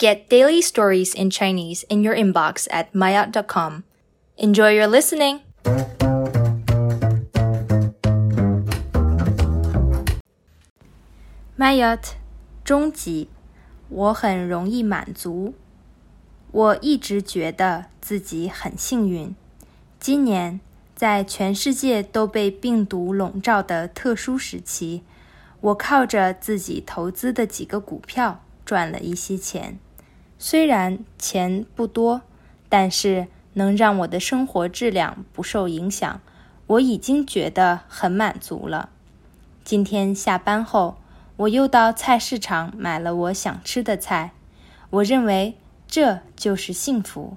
Get daily stories in Chinese in your inbox at maayot.com. Enjoy your listening! maayot 中级，我很容易满足。我一直觉得自己很幸运。今年在全世界都被病毒笼罩的特殊时期，我靠着自己投资的几个股票赚了一些钱。虽然钱不多，但是能让我的生活质量不受影响，我已经觉得很满足了。今天下班后，我又到菜市场买了我想吃的菜，我认为这就是幸福。